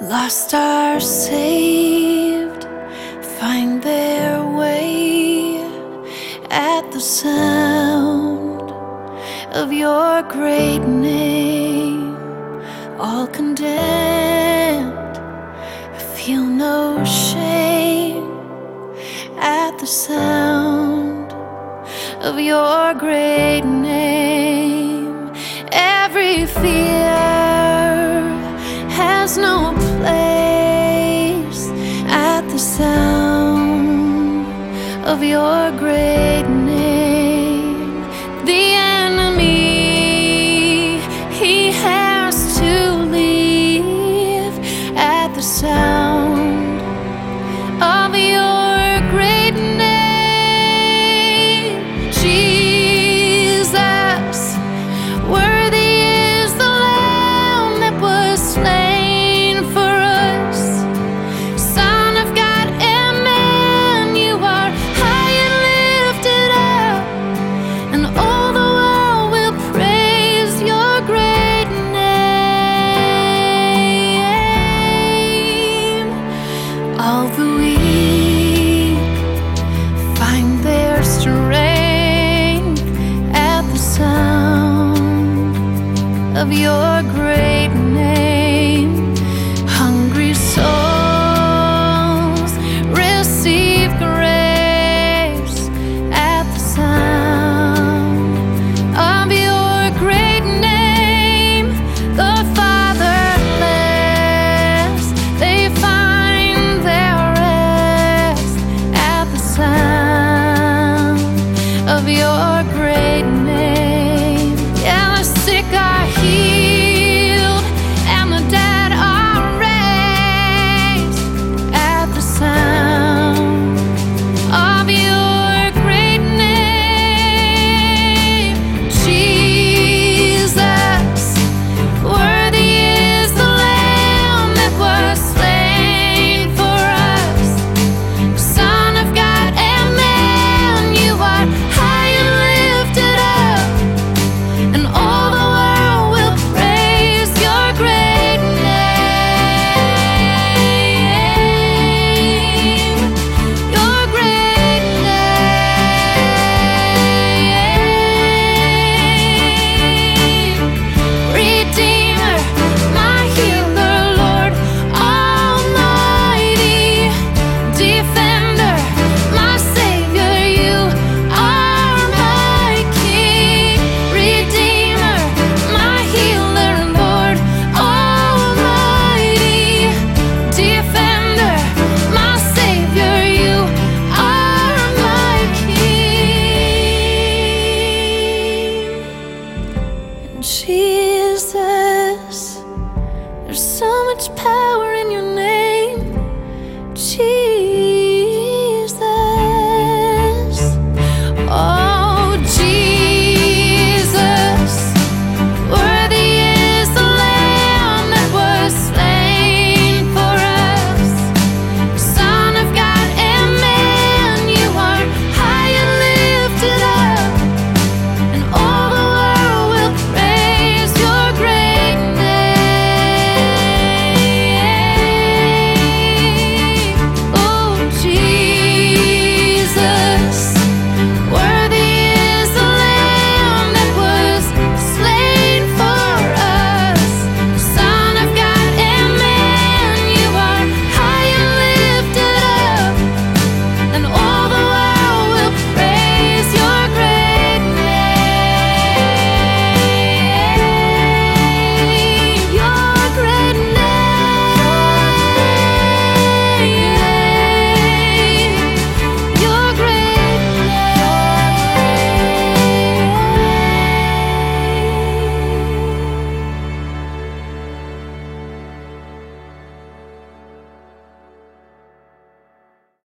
Lost are saved, find their way at the sound of your great name. All condemned, feel no shame at the sound of your great name. Every fear. There's no place at the sound of your greatness. of your great name. Hungry souls receive grace at the sound of your great name. The fatherless, they find their rest at the sound of your